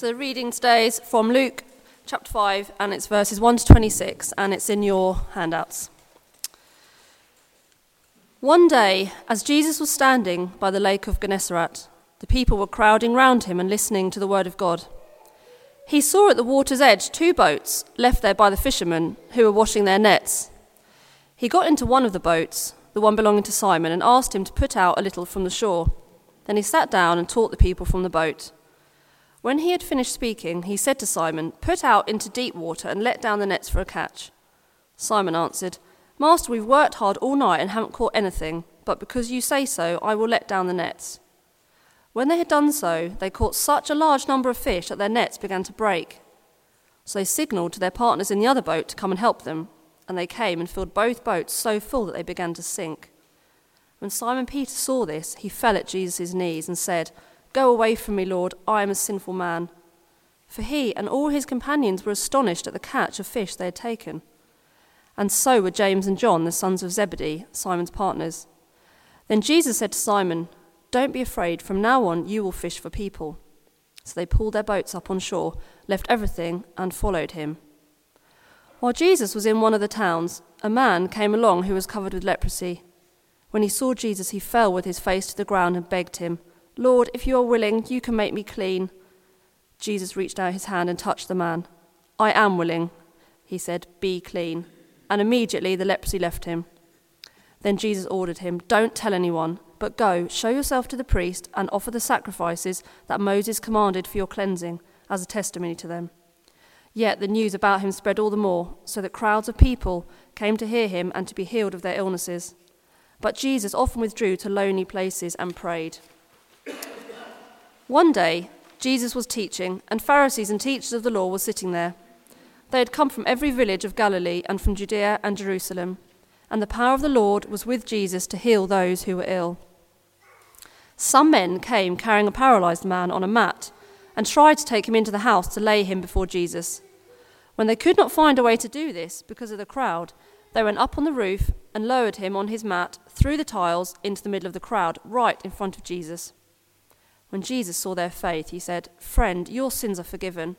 So the reading today is from Luke chapter 5, and it's verses 1 to 26, and it's in your handouts. One day, as Jesus was standing by the lake of Gennesaret, the people were crowding round him and listening to the word of God. He saw at the water's edge two boats left there by the fishermen who were washing their nets. He got into one of the boats, the one belonging to Simon, and asked him to put out a little from the shore. Then he sat down and taught the people from the boat. When he had finished speaking, he said to Simon, Put out into deep water and let down the nets for a catch. Simon answered, Master, we've worked hard all night and haven't caught anything, but because you say so, I will let down the nets. When they had done so, they caught such a large number of fish that their nets began to break. So they signaled to their partners in the other boat to come and help them, and they came and filled both boats so full that they began to sink. When Simon Peter saw this, he fell at Jesus' knees and said, Go away from me, Lord, I am a sinful man. For he and all his companions were astonished at the catch of fish they had taken. And so were James and John, the sons of Zebedee, Simon's partners. Then Jesus said to Simon, Don't be afraid, from now on you will fish for people. So they pulled their boats up on shore, left everything, and followed him. While Jesus was in one of the towns, a man came along who was covered with leprosy. When he saw Jesus, he fell with his face to the ground and begged him. Lord, if you are willing, you can make me clean. Jesus reached out his hand and touched the man. I am willing, he said, be clean. And immediately the leprosy left him. Then Jesus ordered him, Don't tell anyone, but go, show yourself to the priest, and offer the sacrifices that Moses commanded for your cleansing as a testimony to them. Yet the news about him spread all the more, so that crowds of people came to hear him and to be healed of their illnesses. But Jesus often withdrew to lonely places and prayed. One day, Jesus was teaching, and Pharisees and teachers of the law were sitting there. They had come from every village of Galilee and from Judea and Jerusalem, and the power of the Lord was with Jesus to heal those who were ill. Some men came carrying a paralyzed man on a mat and tried to take him into the house to lay him before Jesus. When they could not find a way to do this because of the crowd, they went up on the roof and lowered him on his mat through the tiles into the middle of the crowd, right in front of Jesus. When Jesus saw their faith, he said, Friend, your sins are forgiven.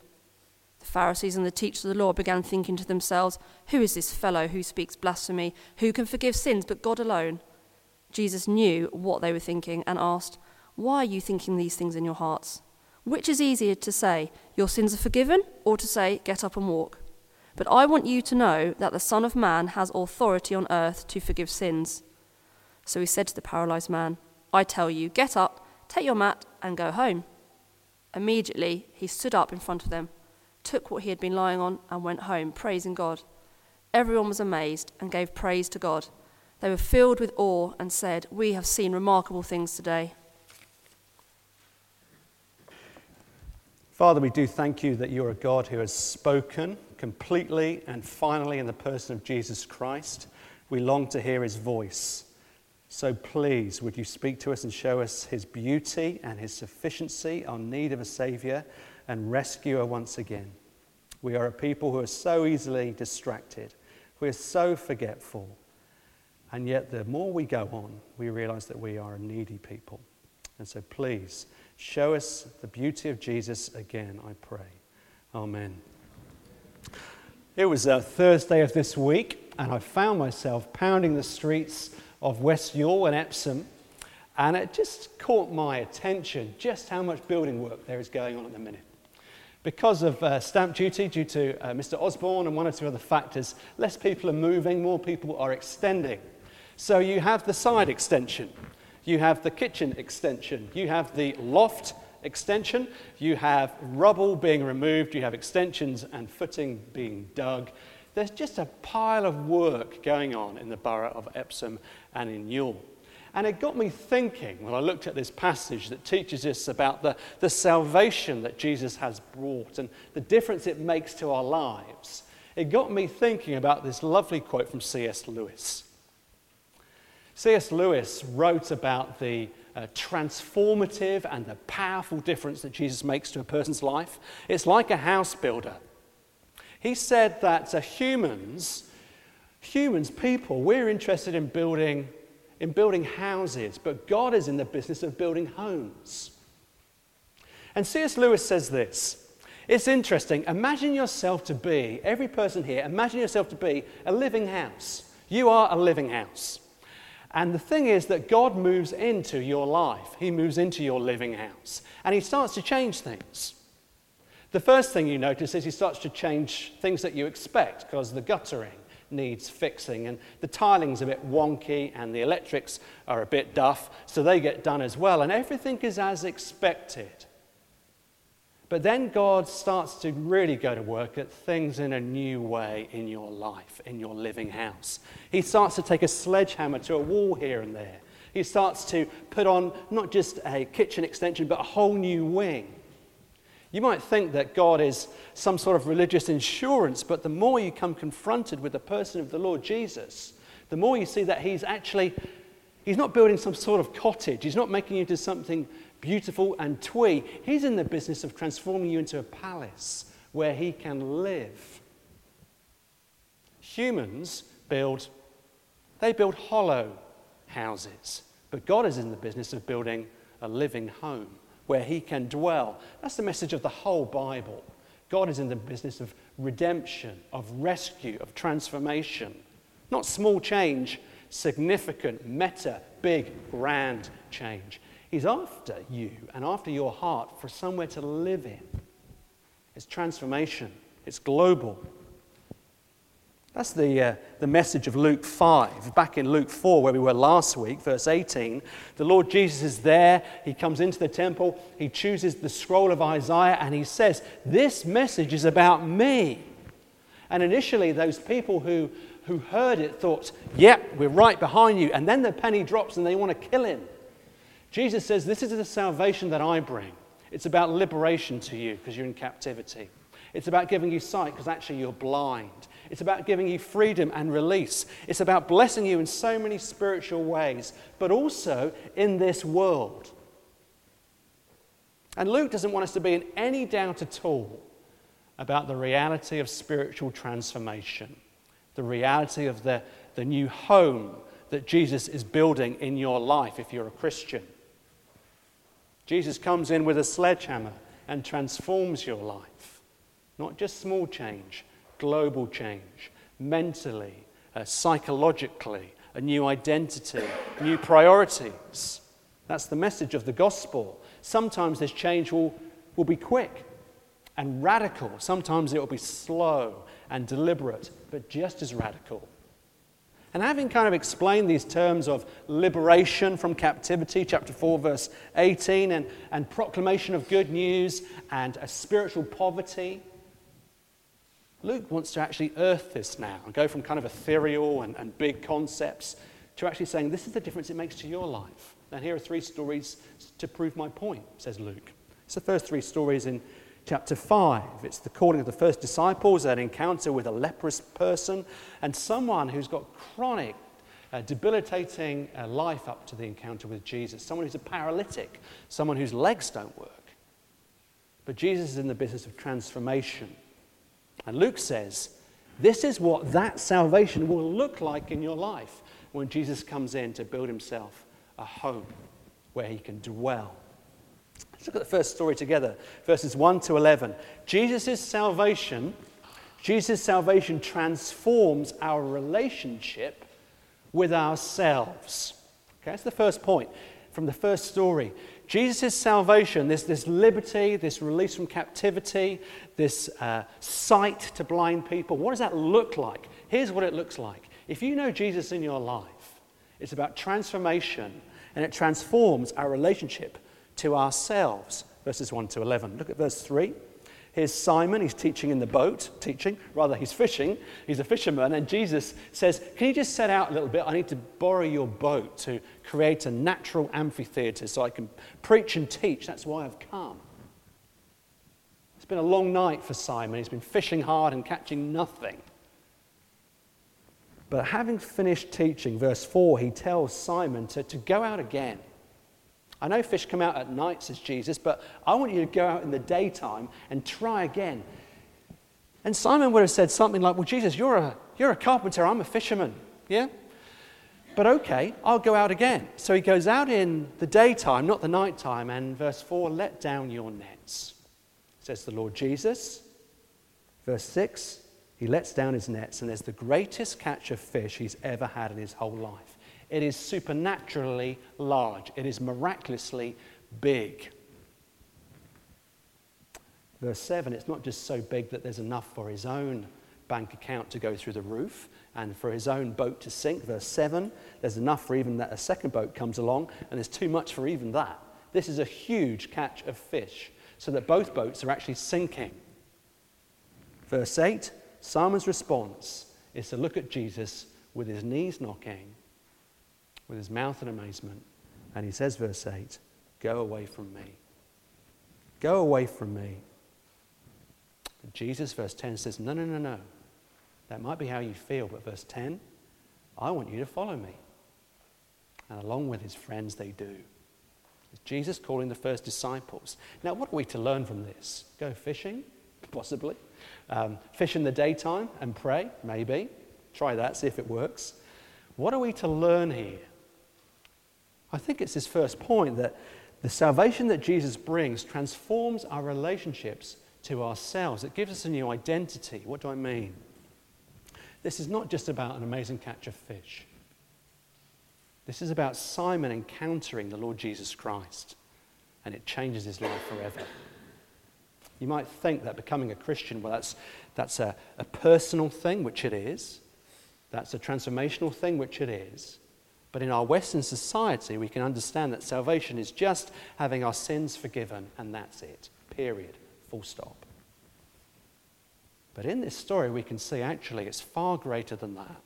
The Pharisees and the teachers of the law began thinking to themselves, Who is this fellow who speaks blasphemy? Who can forgive sins but God alone? Jesus knew what they were thinking and asked, Why are you thinking these things in your hearts? Which is easier to say, Your sins are forgiven, or to say, Get up and walk? But I want you to know that the Son of Man has authority on earth to forgive sins. So he said to the paralyzed man, I tell you, get up Take your mat and go home. Immediately he stood up in front of them, took what he had been lying on, and went home, praising God. Everyone was amazed and gave praise to God. They were filled with awe and said, We have seen remarkable things today. Father, we do thank you that you're a God who has spoken completely and finally in the person of Jesus Christ. We long to hear his voice. So please, would you speak to us and show us his beauty and his sufficiency, our need of a Saviour and rescuer once again? We are a people who are so easily distracted, we are so forgetful, and yet the more we go on, we realize that we are a needy people. And so please, show us the beauty of Jesus again, I pray. Amen. It was a Thursday of this week, and I found myself pounding the streets of West Ewell and Epsom, and it just caught my attention just how much building work there is going on at the minute. Because of uh, stamp duty, due to uh, Mr. Osborne and one or two other factors, less people are moving, more people are extending. So you have the side extension, you have the kitchen extension, you have the loft extension, you have rubble being removed, you have extensions and footing being dug. There's just a pile of work going on in the borough of Epsom and in Ewell. And it got me thinking when I looked at this passage that teaches us about the, the salvation that Jesus has brought and the difference it makes to our lives. It got me thinking about this lovely quote from C.S. Lewis. C.S. Lewis wrote about the uh, transformative and the powerful difference that Jesus makes to a person's life. It's like a house builder. He said that humans Humans, people, we're interested in building, in building houses, but God is in the business of building homes. And C.S. Lewis says this It's interesting. Imagine yourself to be, every person here, imagine yourself to be a living house. You are a living house. And the thing is that God moves into your life, He moves into your living house, and He starts to change things. The first thing you notice is He starts to change things that you expect because the guttering needs fixing, and the tiling's a bit wonky, and the electrics are a bit duff, so they get done as well, and everything is as expected. But then God starts to really go to work at things in a new way in your life, in your living house. He starts to take a sledgehammer to a wall here and there. He starts to put on not just a kitchen extension, but a whole new wing. You might think that God is some sort of religious insurance, but the more you come confronted with the person of the Lord Jesus, the more you see that He's actually, He's not building some sort of cottage. He's not making you into something beautiful and twee. He's in the business of transforming you into a palace where he can live. Humans build, they build hollow houses, but God is in the business of building a living home where he can dwell. That's the message of the whole Bible. God is in the business of redemption, of rescue, of transformation. Not small change, significant, meta, big, grand change. He's after you and after your heart for somewhere to live in. It's transformation, it's global. That's the, uh, the message of Luke 5. Back in Luke 4, where we were last week, verse 18, the Lord Jesus is there. He comes into the temple. He chooses the scroll of Isaiah and he says, This message is about me. And initially, those people who, who heard it thought, Yep, we're right behind you. And then the penny drops and they want to kill him. Jesus says, This is the salvation that I bring. It's about liberation to you because you're in captivity. It's about giving you sight because actually you're blind. It's about giving you freedom and release. It's about blessing you in so many spiritual ways, but also in this world. And Luke doesn't want us to be in any doubt at all about the reality of spiritual transformation, the reality of the, the new home that Jesus is building in your life if you're a Christian. Jesus comes in with a sledgehammer and transforms your life. Not just small change, global change, mentally, uh, psychologically, a new identity, new priorities. That's the message of the gospel. Sometimes this change will, will be quick and radical. Sometimes it will be slow and deliberate, but just as radical. And having kind of explained these terms of liberation from captivity, chapter 4, verse 18, and, and proclamation of good news and a spiritual poverty, Luke wants to actually earth this now and go from kind of ethereal and, and big concepts to actually saying, this is the difference it makes to your life. And here are three stories to prove my point, says Luke. It's the first three stories in chapter 5. It's the calling of the first disciples, an encounter with a leprous person, and someone who's got chronic, uh, debilitating uh, life up to the encounter with Jesus. Someone who's a paralytic, someone whose legs don't work. But Jesus is in the business of transformation. And Luke says, this is what that salvation will look like in your life when Jesus comes in to build himself a home where he can dwell Let's look at the first story together, verses 1 to 11. Jesus' salvation, Jesus' salvation transforms our relationship with ourselves. Okay, that's the first point from the first story. Jesus' salvation, this, this liberty, this release from captivity, this uh, sight to blind people, what does that look like? Here's what it looks like. If you know Jesus in your life, it's about transformation and it transforms our relationship to ourselves. Verses 1 to 11. Look at verse 3. Here's Simon, he's teaching in the boat, teaching, rather, he's fishing. He's a fisherman, and Jesus says, Can you just set out a little bit? I need to borrow your boat to create a natural amphitheater so I can preach and teach. That's why I've come. It's been a long night for Simon. He's been fishing hard and catching nothing. But having finished teaching, verse 4, he tells Simon to, to go out again I know fish come out at night, says Jesus, but I want you to go out in the daytime and try again. And Simon would have said something like, Well, Jesus, you're a, you're a carpenter, I'm a fisherman. Yeah? But okay, I'll go out again. So he goes out in the daytime, not the nighttime, and verse 4 let down your nets. says the Lord Jesus. Verse 6 he lets down his nets, and there's the greatest catch of fish he's ever had in his whole life. It is supernaturally large, it is miraculously big. Verse 7 it's not just so big that there's enough for his own bank account to go through the roof and for his own boat to sink. Verse 7 there's enough for even that a second boat comes along, and there's too much for even that. This is a huge catch of fish, so that both boats are actually sinking. Verse 8 Simon's response is to look at Jesus with his knees knocking, with his mouth in amazement, and he says, verse 8, Go away from me. Go away from me. Jesus, verse 10, says, No, no, no, no. That might be how you feel, but verse 10, I want you to follow me. And along with his friends, they do. It's Jesus calling the first disciples. Now, what are we to learn from this? Go fishing? Possibly. Um, fish in the daytime and pray, maybe. Try that, see if it works. What are we to learn here? I think it's this first point that the salvation that Jesus brings transforms our relationships to ourselves. It gives us a new identity. What do I mean? This is not just about an amazing catch of fish. This is about Simon encountering the Lord Jesus Christ, and it changes his life forever. You might think that becoming a Christian, well, that's, that's a, a personal thing, which it is. That's a transformational thing, which it is. But in our Western society, we can understand that salvation is just having our sins forgiven, and that's it. Period. Full stop. But in this story, we can see actually it's far greater than that.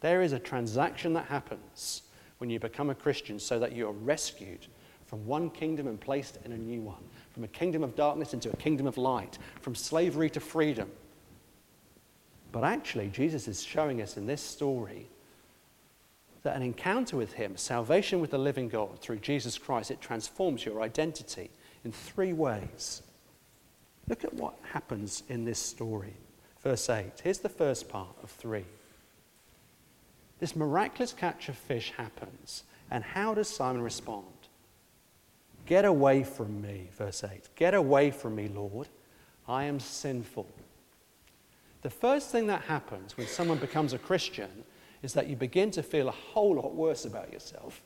There is a transaction that happens when you become a Christian so that you are rescued from one kingdom and placed in a new one from a kingdom of darkness into a kingdom of light, from slavery to freedom. But actually, Jesus is showing us in this story that an encounter with Him, salvation with the living God through Jesus Christ, it transforms your identity in three ways. Look at what happens in this story. Verse 8. Here's the first part of 3. This miraculous catch of fish happens, and how does Simon respond? Get away from me, verse 8. Get away from me, Lord. I am sinful. The first thing that happens when someone becomes a Christian is that you begin to feel a whole lot worse about yourself.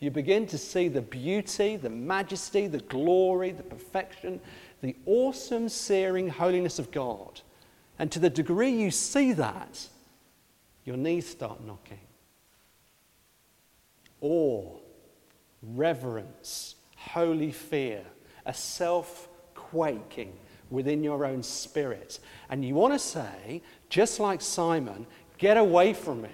You begin to see the beauty, the majesty, the glory, the perfection, the awesome, searing holiness of God. And to the degree you see that, your knees start knocking. Awe, reverence, holy fear, a self quaking within your own spirit. And you want to say, just like Simon, get away from me.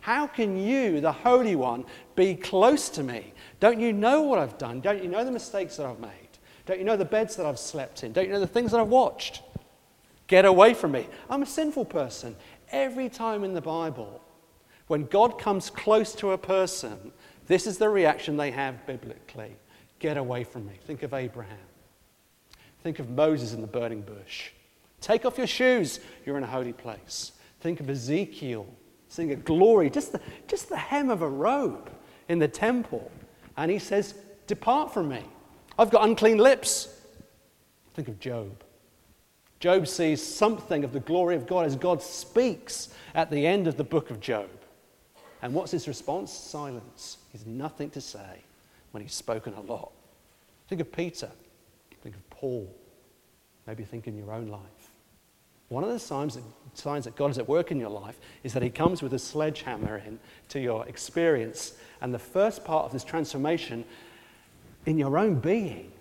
How can you, the Holy One, be close to me? Don't you know what I've done? Don't you know the mistakes that I've made? Don't you know the beds that I've slept in? Don't you know the things that I've watched? Get away from me. I'm a sinful person. Every time in the Bible, when God comes close to a person, this is the reaction they have biblically. Get away from me. Think of Abraham. Think of Moses in the burning bush. Take off your shoes. You're in a holy place. Think of Ezekiel seeing a glory, just the, just the hem of a robe in the temple. And he says, Depart from me. I've got unclean lips. Think of Job. Job sees something of the glory of God as God speaks at the end of the book of Job. And what's his response? Silence. He's nothing to say when he's spoken a lot. Think of Peter. Think of Paul. Maybe think in your own life. One of the signs that, signs that God is at work in your life is that He comes with a sledgehammer in to your experience. And the first part of this transformation in your own being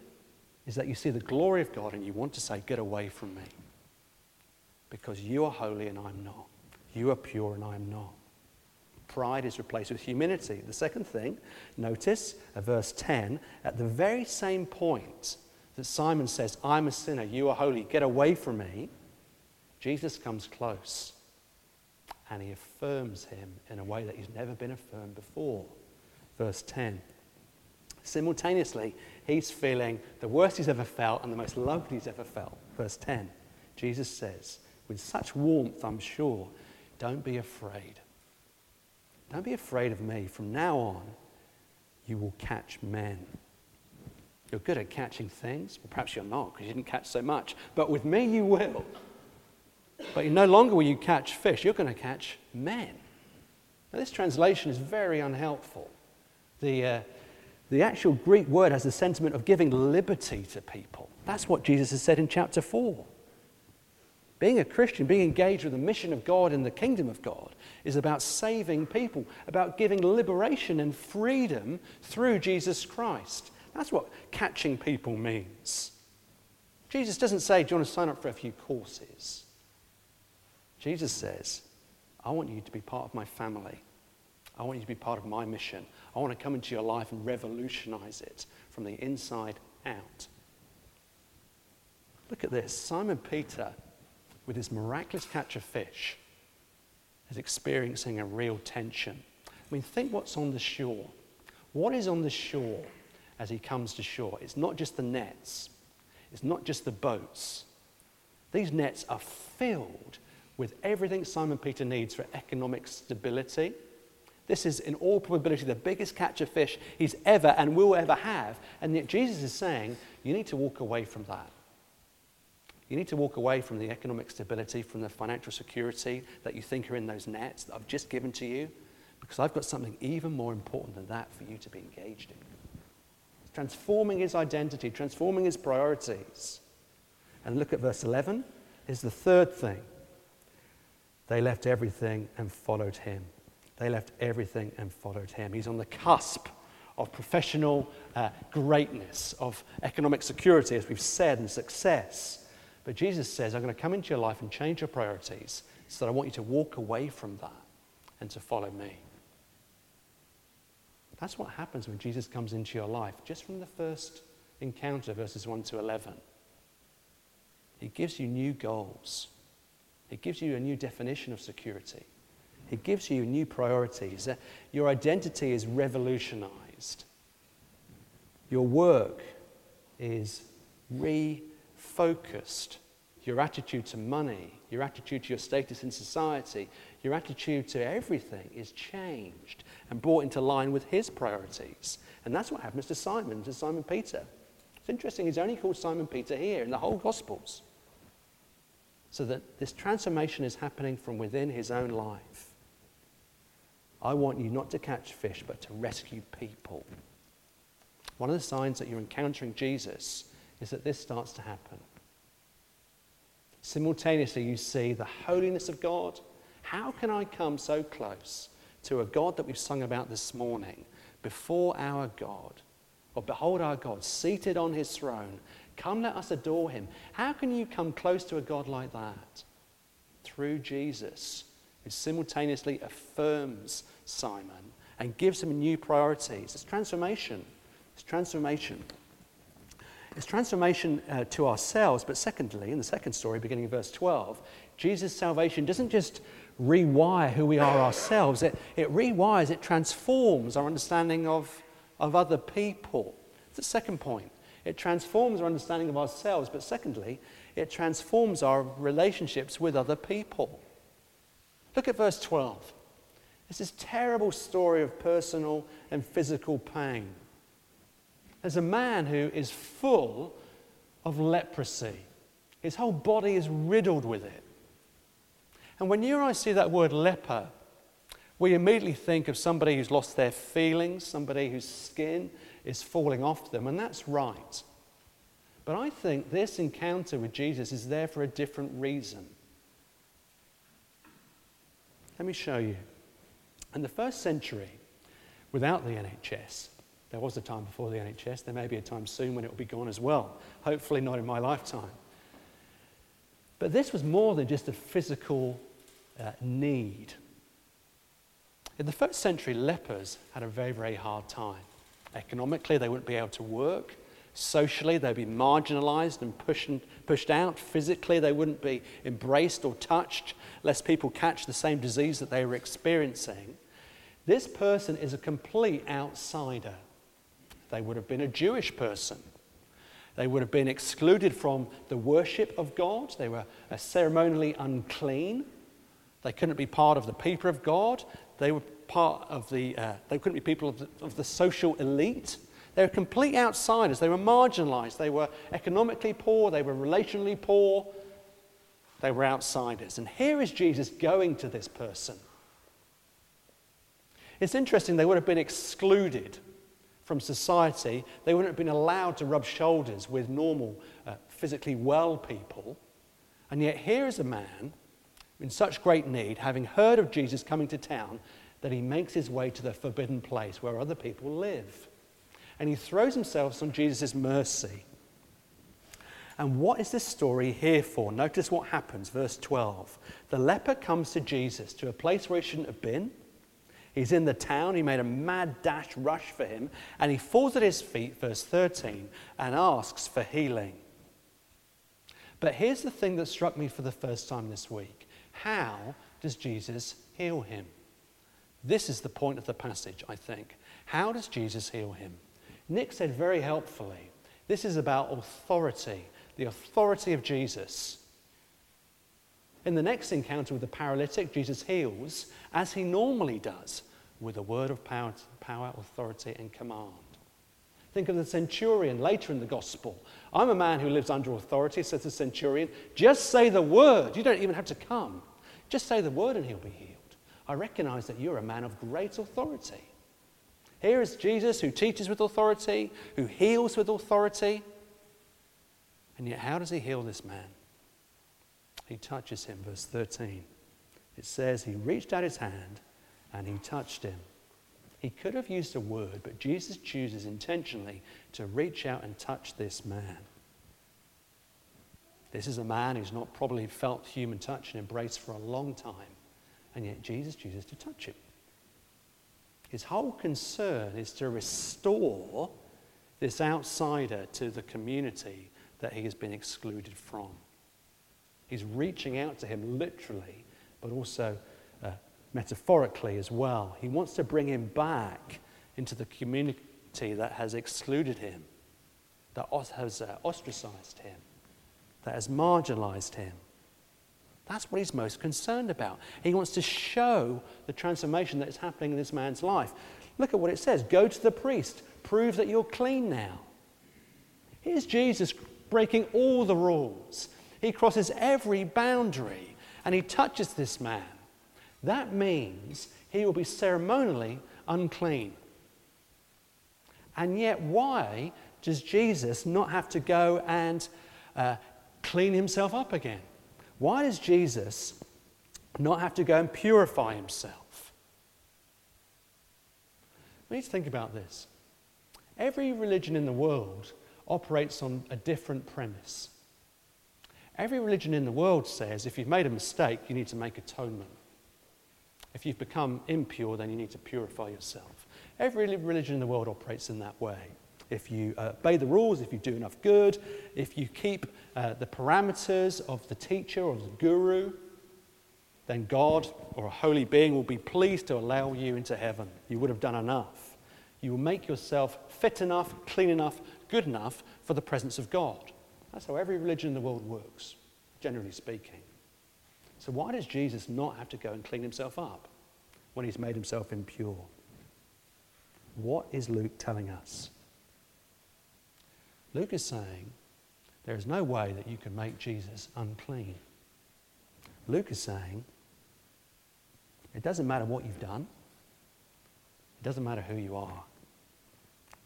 is that you see the glory of God and you want to say, Get away from me. Because you are holy and I'm not. You are pure and I'm not pride is replaced with humility. The second thing, notice at verse 10, at the very same point that Simon says, I'm a sinner, you are holy, get away from me, Jesus comes close and he affirms him in a way that he's never been affirmed before. Verse 10. Simultaneously, he's feeling the worst he's ever felt and the most loved he's ever felt. Verse 10. Jesus says, with such warmth, I'm sure, don't be afraid. Don't be afraid of me. From now on, you will catch men. You're good at catching things. Well, perhaps you're not because you didn't catch so much. But with me, you will. But no longer will you catch fish, you're going to catch men. Now, this translation is very unhelpful. The, uh, the actual Greek word has the sentiment of giving liberty to people. That's what Jesus has said in chapter 4. Being a Christian, being engaged with the mission of God in the kingdom of God, is about saving people, about giving liberation and freedom through Jesus Christ. That's what catching people means. Jesus doesn't say, Do you want to sign up for a few courses? Jesus says, I want you to be part of my family. I want you to be part of my mission. I want to come into your life and revolutionize it from the inside out. Look at this Simon Peter, with his miraculous catch of fish, is experiencing a real tension. I mean, think what's on the shore. What is on the shore as he comes to shore? It's not just the nets, it's not just the boats. These nets are filled with everything Simon Peter needs for economic stability. This is, in all probability, the biggest catch of fish he's ever and will ever have. And yet, Jesus is saying, you need to walk away from that. You need to walk away from the economic stability, from the financial security that you think are in those nets that I've just given to you, because I've got something even more important than that for you to be engaged in. Transforming his identity, transforming his priorities. And look at verse 11, is the third thing. They left everything and followed him. They left everything and followed him. He's on the cusp of professional uh, greatness, of economic security, as we've said, and success. But Jesus says, I'm going to come into your life and change your priorities so that I want you to walk away from that and to follow me. That's what happens when Jesus comes into your life, just from the first encounter, verses 1 to 11. He gives you new goals. It gives you a new definition of security. It gives you new priorities. Uh, your identity is revolutionized. Your work is refocused. Your attitude to money, your attitude to your status in society, your attitude to everything is changed and brought into line with his priorities. And that's what happens to Simon, to Simon Peter. It's interesting, he's only called Simon Peter here in the whole Gospels. So that this transformation is happening from within his own life. I want you not to catch fish, but to rescue people. One of the signs that you're encountering Jesus is that this starts to happen. Simultaneously, you see the holiness of God. How can I come so close to a God that we've sung about this morning before our God? Or behold our God seated on his throne, Come, let us adore him. How can you come close to a God like that? Through Jesus, who simultaneously affirms Simon and gives him new priorities. It's transformation. It's transformation. It's transformation uh, to ourselves, but secondly, in the second story, beginning in verse 12, Jesus' salvation doesn't just rewire who we are ourselves, it, it rewires, it transforms our understanding of, of other people. It's the second point. It transforms our understanding of ourselves, but secondly, it transforms our relationships with other people. Look at verse 12. It's this terrible story of personal and physical pain. There's a man who is full of leprosy. His whole body is riddled with it. And when you and I see that word leper, we immediately think of somebody who's lost their feelings, somebody whose skin is falling off them, and that's right. But I think this encounter with Jesus is there for a different reason. Let me show you. In the first century, without the NHS, there was a time before the NHS, there may be a time soon when it will be gone as well. Hopefully, not in my lifetime. But this was more than just a physical uh, need. In the first century, lepers had a very, very hard time. Economically, they wouldn't be able to work. Socially, they'd be marginalized and pushed, pushed out. Physically, they wouldn't be embraced or touched, lest people catch the same disease that they were experiencing. This person is a complete outsider. They would have been a Jewish person. They would have been excluded from the worship of God. They were uh, ceremonially unclean. They couldn't be part of the people of God. They were part of the, uh, they couldn't be people of the, of the social elite. They were complete outsiders. They were marginalized. They were economically poor. They were relationally poor. They were outsiders. And here is Jesus going to this person. It's interesting, they would have been excluded from society. They wouldn't have been allowed to rub shoulders with normal, uh, physically well people. And yet, here is a man in such great need, having heard of Jesus coming to town, that he makes his way to the forbidden place where other people live. And he throws himself on Jesus' mercy. And what is this story here for? Notice what happens, verse 12. The leper comes to Jesus to a place where he shouldn't have been. He's in the town. He made a mad dash rush for him. And he falls at his feet, verse 13, and asks for healing. But here's the thing that struck me for the first time this week how does Jesus heal him? This is the point of the passage, I think. How does Jesus heal him? Nick said very helpfully this is about authority, the authority of Jesus. In the next encounter with the paralytic, Jesus heals as he normally does with a word of power, power, authority, and command. Think of the centurion later in the gospel. I'm a man who lives under authority, says the centurion. Just say the word. You don't even have to come. Just say the word and he'll be healed. I recognize that you're a man of great authority. Here is Jesus who teaches with authority, who heals with authority. And yet, how does he heal this man? He touches him, verse 13. It says, He reached out his hand and he touched him. He could have used a word, but Jesus chooses intentionally to reach out and touch this man. This is a man who's not probably felt human touch and embrace for a long time, and yet Jesus chooses to touch him. His whole concern is to restore this outsider to the community that he has been excluded from. He's reaching out to him literally, but also uh, metaphorically as well. He wants to bring him back into the community that has excluded him, that has uh, ostracized him, that has marginalized him. That's what he's most concerned about. He wants to show the transformation that is happening in this man's life. Look at what it says Go to the priest, prove that you're clean now. Here's Jesus breaking all the rules. He crosses every boundary and he touches this man. That means he will be ceremonially unclean. And yet, why does Jesus not have to go and uh, clean himself up again? Why does Jesus not have to go and purify himself? We need to think about this. Every religion in the world operates on a different premise. Every religion in the world says if you've made a mistake, you need to make atonement. If you've become impure, then you need to purify yourself. Every religion in the world operates in that way. If you uh, obey the rules, if you do enough good, if you keep uh, the parameters of the teacher or the guru, then God or a holy being will be pleased to allow you into heaven. You would have done enough. You will make yourself fit enough, clean enough, good enough for the presence of God. That's how every religion in the world works, generally speaking. So, why does Jesus not have to go and clean himself up when he's made himself impure? What is Luke telling us? Luke is saying there is no way that you can make Jesus unclean. Luke is saying it doesn't matter what you've done, it doesn't matter who you are.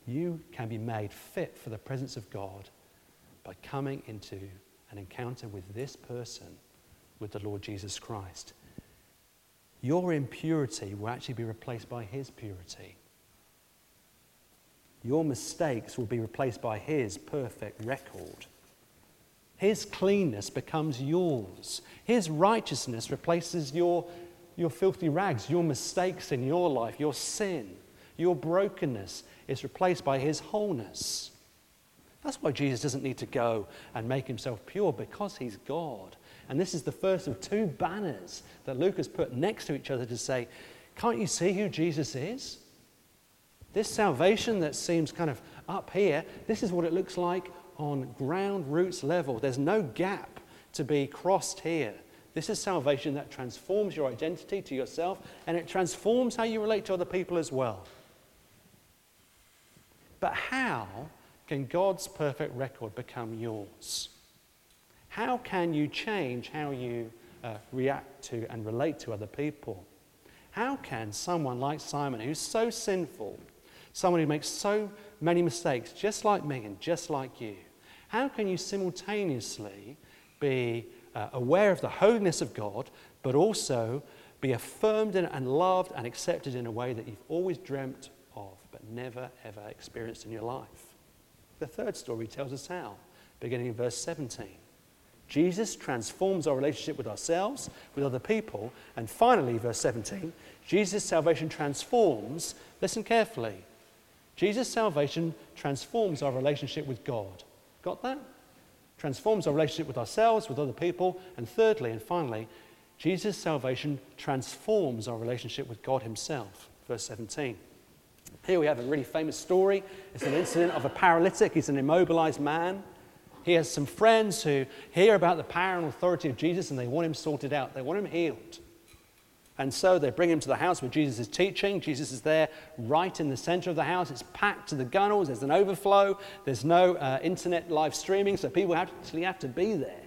You can be made fit for the presence of God by coming into an encounter with this person, with the Lord Jesus Christ. Your impurity will actually be replaced by his purity. Your mistakes will be replaced by His perfect record. His cleanness becomes yours. His righteousness replaces your, your filthy rags, your mistakes in your life, your sin, your brokenness is replaced by His wholeness. That's why Jesus doesn't need to go and make himself pure because he's God. And this is the first of two banners that Luke has put next to each other to say, Can't you see who Jesus is? This salvation that seems kind of up here, this is what it looks like on ground roots level. There's no gap to be crossed here. This is salvation that transforms your identity to yourself and it transforms how you relate to other people as well. But how can God's perfect record become yours? How can you change how you uh, react to and relate to other people? How can someone like Simon, who's so sinful, someone who makes so many mistakes, just like me and just like you, how can you simultaneously be uh, aware of the holiness of God, but also be affirmed and loved and accepted in a way that you've always dreamt of, but never ever experienced in your life? The third story tells us how, beginning in verse 17. Jesus transforms our relationship with ourselves, with other people, and finally, verse 17, Jesus' salvation transforms, listen carefully, Jesus' salvation transforms our relationship with God. Got that? Transforms our relationship with ourselves, with other people, and thirdly and finally, Jesus' salvation transforms our relationship with God Himself. Verse 17. Here we have a really famous story. It's an incident of a paralytic, he's an immobilized man. He has some friends who hear about the power and authority of Jesus and they want him sorted out. They want him healed. And so they bring him to the house where Jesus is teaching. Jesus is there right in the center of the house. It's packed to the gunnels. There's an overflow. There's no uh, internet live streaming, so people actually have to be there.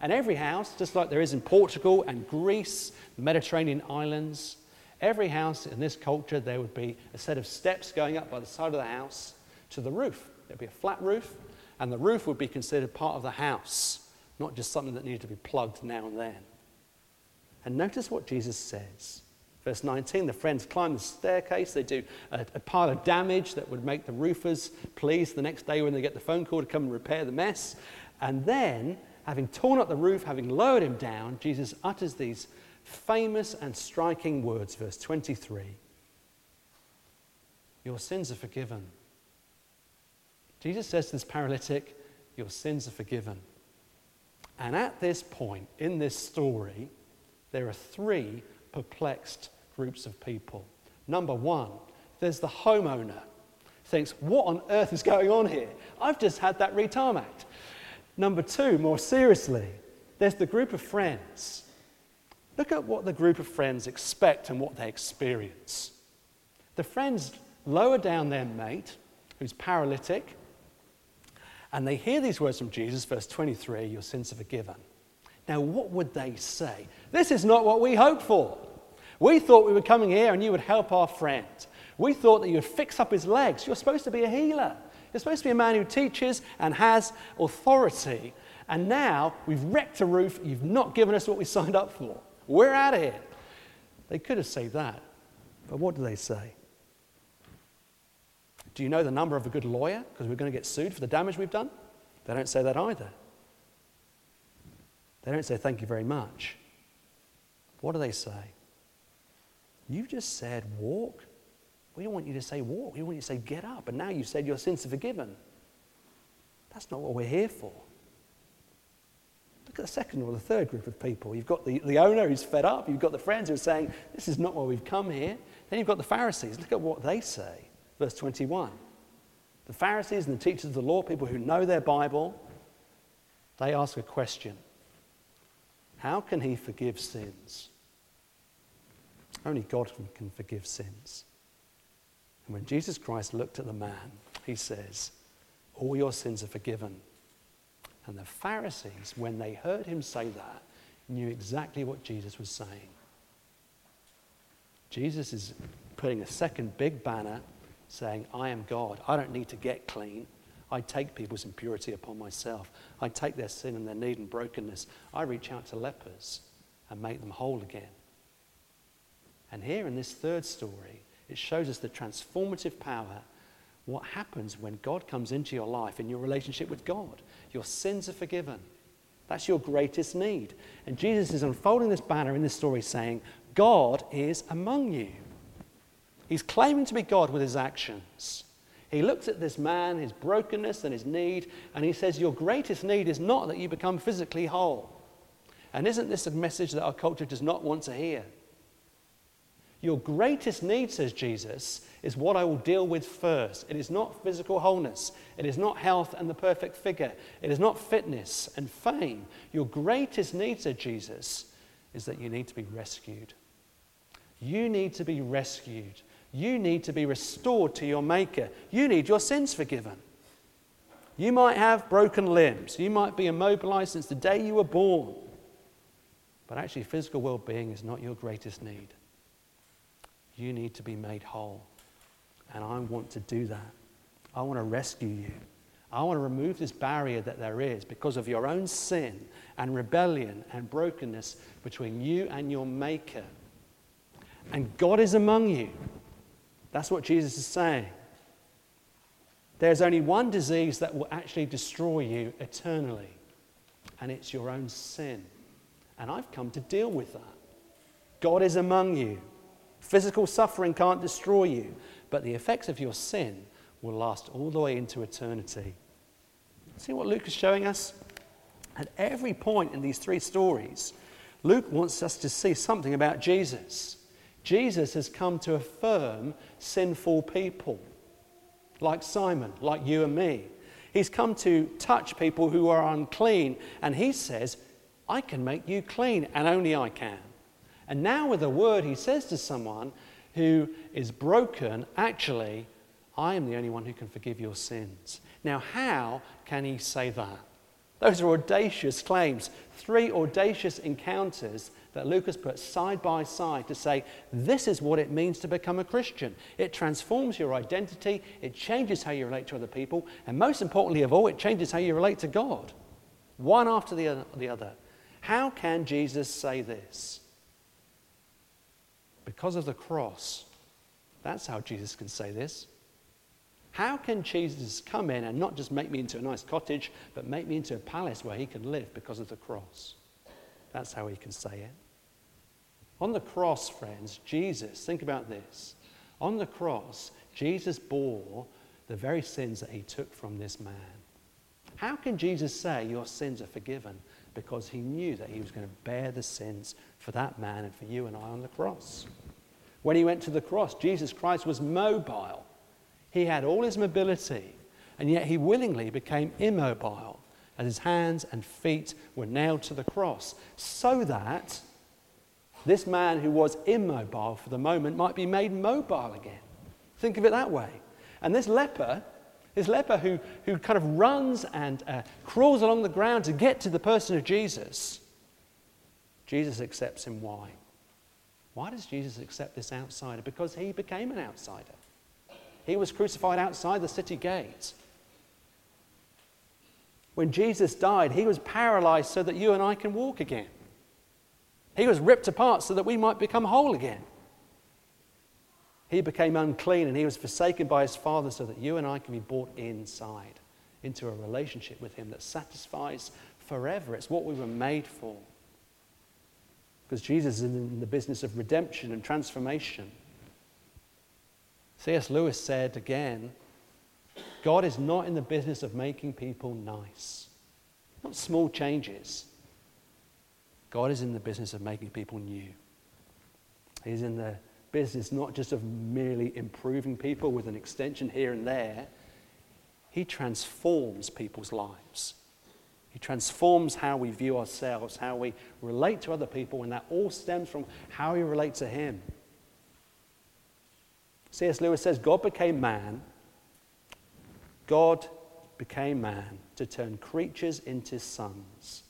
And every house, just like there is in Portugal and Greece, the Mediterranean islands, every house in this culture, there would be a set of steps going up by the side of the house to the roof. There'd be a flat roof, and the roof would be considered part of the house, not just something that needed to be plugged now and then. And notice what Jesus says. Verse 19 the friends climb the staircase. They do a, a, pile of damage that would make the roofers pleased the next day when they get the phone call to come and repair the mess. And then, having torn up the roof, having lowered him down, Jesus utters these famous and striking words. Verse 23 Your sins are forgiven. Jesus says to this paralytic, Your sins are forgiven. And at this point in this story, there are three perplexed groups of people. Number one, there's the homeowner. Thinks, what on earth is going on here? I've just had that retarmacked. Number two, more seriously, there's the group of friends. Look at what the group of friends expect and what they experience. The friends lower down their mate, who's paralytic, and they hear these words from Jesus, verse 23 Your sins are forgiven. Now, what would they say? This is not what we hoped for. We thought we were coming here and you would help our friend. We thought that you would fix up his legs. You're supposed to be a healer. You're supposed to be a man who teaches and has authority. And now we've wrecked a roof. You've not given us what we signed up for. We're out of here. They could have said that. But what do they say? Do you know the number of a good lawyer? Because we're going to get sued for the damage we've done. They don't say that either. They don't say thank you very much. What do they say? You've just said walk. We don't want you to say walk. We want you to say get up. And now you've said your sins are forgiven. That's not what we're here for. Look at the second or the third group of people. You've got the, the owner who's fed up. You've got the friends who are saying, This is not why we've come here. Then you've got the Pharisees. Look at what they say. Verse 21. The Pharisees and the teachers of the law, people who know their Bible, they ask a question How can he forgive sins? Only God can forgive sins. And when Jesus Christ looked at the man, he says, All your sins are forgiven. And the Pharisees, when they heard him say that, knew exactly what Jesus was saying. Jesus is putting a second big banner saying, I am God. I don't need to get clean. I take people's impurity upon myself. I take their sin and their need and brokenness. I reach out to lepers and make them whole again. And here in this third story, it shows us the transformative power. What happens when God comes into your life, in your relationship with God? Your sins are forgiven. That's your greatest need. And Jesus is unfolding this banner in this story saying, God is among you. He's claiming to be God with his actions. He looks at this man, his brokenness and his need, and he says, Your greatest need is not that you become physically whole. And isn't this a message that our culture does not want to hear? Your greatest need, says Jesus, is what I will deal with first. It is not physical wholeness. It is not health and the perfect figure. It is not fitness and fame. Your greatest need, said Jesus, is that you need to be rescued. You need to be rescued You need to be restored to your Maker. You need your sins forgiven. You might have broken limbs. You might be immobilized since the day you were born. But actually, physical well being is not your greatest need. You need to be made whole. And I want to do that. I want to rescue you. I want to remove this barrier that there is because of your own sin and rebellion and brokenness between you and your Maker. And God is among you. That's what Jesus is saying. There's only one disease that will actually destroy you eternally, and it's your own sin. And I've come to deal with that. God is among you. Physical suffering can't destroy you, but the effects of your sin will last all the way into eternity. See what Luke is showing us? At every point in these three stories, Luke wants us to see something about Jesus. Jesus has come to affirm sinful people, like Simon, like you and me. He's come to touch people who are unclean, and he says, I can make you clean, and only I can. And now, with a word, he says to someone who is broken, actually, I am the only one who can forgive your sins. Now, how can he say that? Those are audacious claims, three audacious encounters that Luke has put side by side to say this is what it means to become a Christian. It transforms your identity, it changes how you relate to other people, and most importantly of all, it changes how you relate to God. One after the other. How can Jesus say this? Because of the cross. That's how Jesus can say this. How can Jesus come in and not just make me into a nice cottage, but make me into a palace where he can live because of the cross? That's how he can say it. On the cross, friends, Jesus, think about this. On the cross, Jesus bore the very sins that he took from this man. How can Jesus say your sins are forgiven? Because he knew that he was going to bear the sins for that man and for you and I on the cross. When he went to the cross, Jesus Christ was mobile. He had all his mobility, and yet he willingly became immobile as his hands and feet were nailed to the cross, so that this man who was immobile for the moment might be made mobile again. Think of it that way. And this leper, this leper who, who kind of runs and uh, crawls along the ground to get to the person of Jesus, Jesus accepts him. Why? Why does Jesus accept this outsider? Because he became an outsider. He was crucified outside the city gate. When Jesus died, he was paralyzed so that you and I can walk again. He was ripped apart so that we might become whole again. He became unclean and he was forsaken by his Father so that you and I can be brought inside into a relationship with him that satisfies forever. It's what we were made for. Because Jesus is in the business of redemption and transformation. C.S. Lewis said again God is not in the business of making people nice, not small changes. God is in the business of making people new. He's in the business not just of merely improving people with an extension here and there, He transforms people's lives. He transforms how we view ourselves, how we relate to other people, and that all stems from how we relate to Him. C.S. Lewis says God became man. God became man to turn creatures into sons.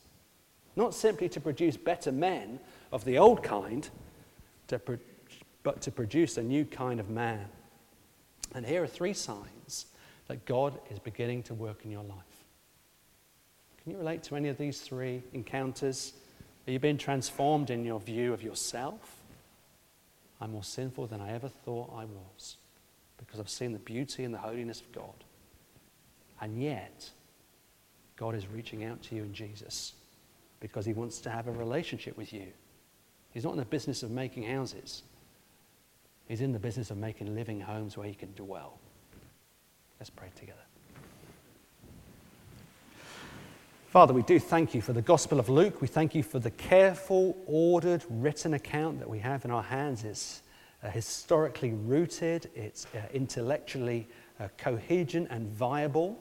Not simply to produce better men of the old kind, to pro- but to produce a new kind of man. And here are three signs that God is beginning to work in your life. Can you relate to any of these three encounters? Are you being transformed in your view of yourself? I'm more sinful than I ever thought I was because I've seen the beauty and the holiness of God. And yet, God is reaching out to you in Jesus because he wants to have a relationship with you. He's not in the business of making houses, he's in the business of making living homes where he can dwell. Let's pray together. Father, we do thank you for the Gospel of Luke. We thank you for the careful, ordered, written account that we have in our hands. It's uh, historically rooted, it's uh, intellectually uh, coherent and viable.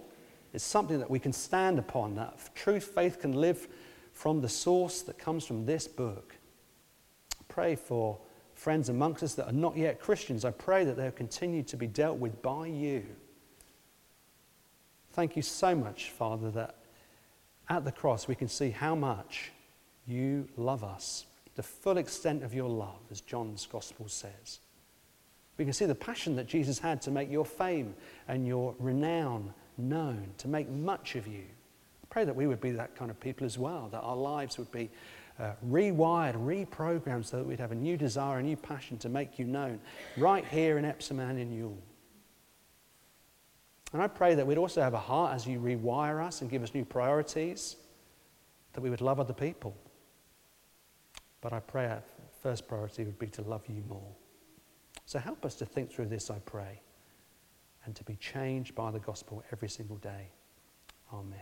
It's something that we can stand upon, that truth, faith can live from the source that comes from this book. Pray for friends amongst us that are not yet Christians, I pray that they'll continue to be dealt with by you. Thank you so much, Father, that at the cross we can see how much you love us, the full extent of your love, as John's Gospel says. We can see the passion that Jesus had to make your fame and your renown known, to make much of you. I pray that we would be that kind of people as well, that our lives would be uh, rewired, reprogrammed so that we'd have a new desire, a new passion to make you known right here in Epsom and in Ewell. And I pray that we'd also have a heart as you rewire us and give us new priorities, that we would love other people. But I pray our first priority would be to love you more. So help us to think through this, I pray, and to be changed by the gospel every single day. Amen.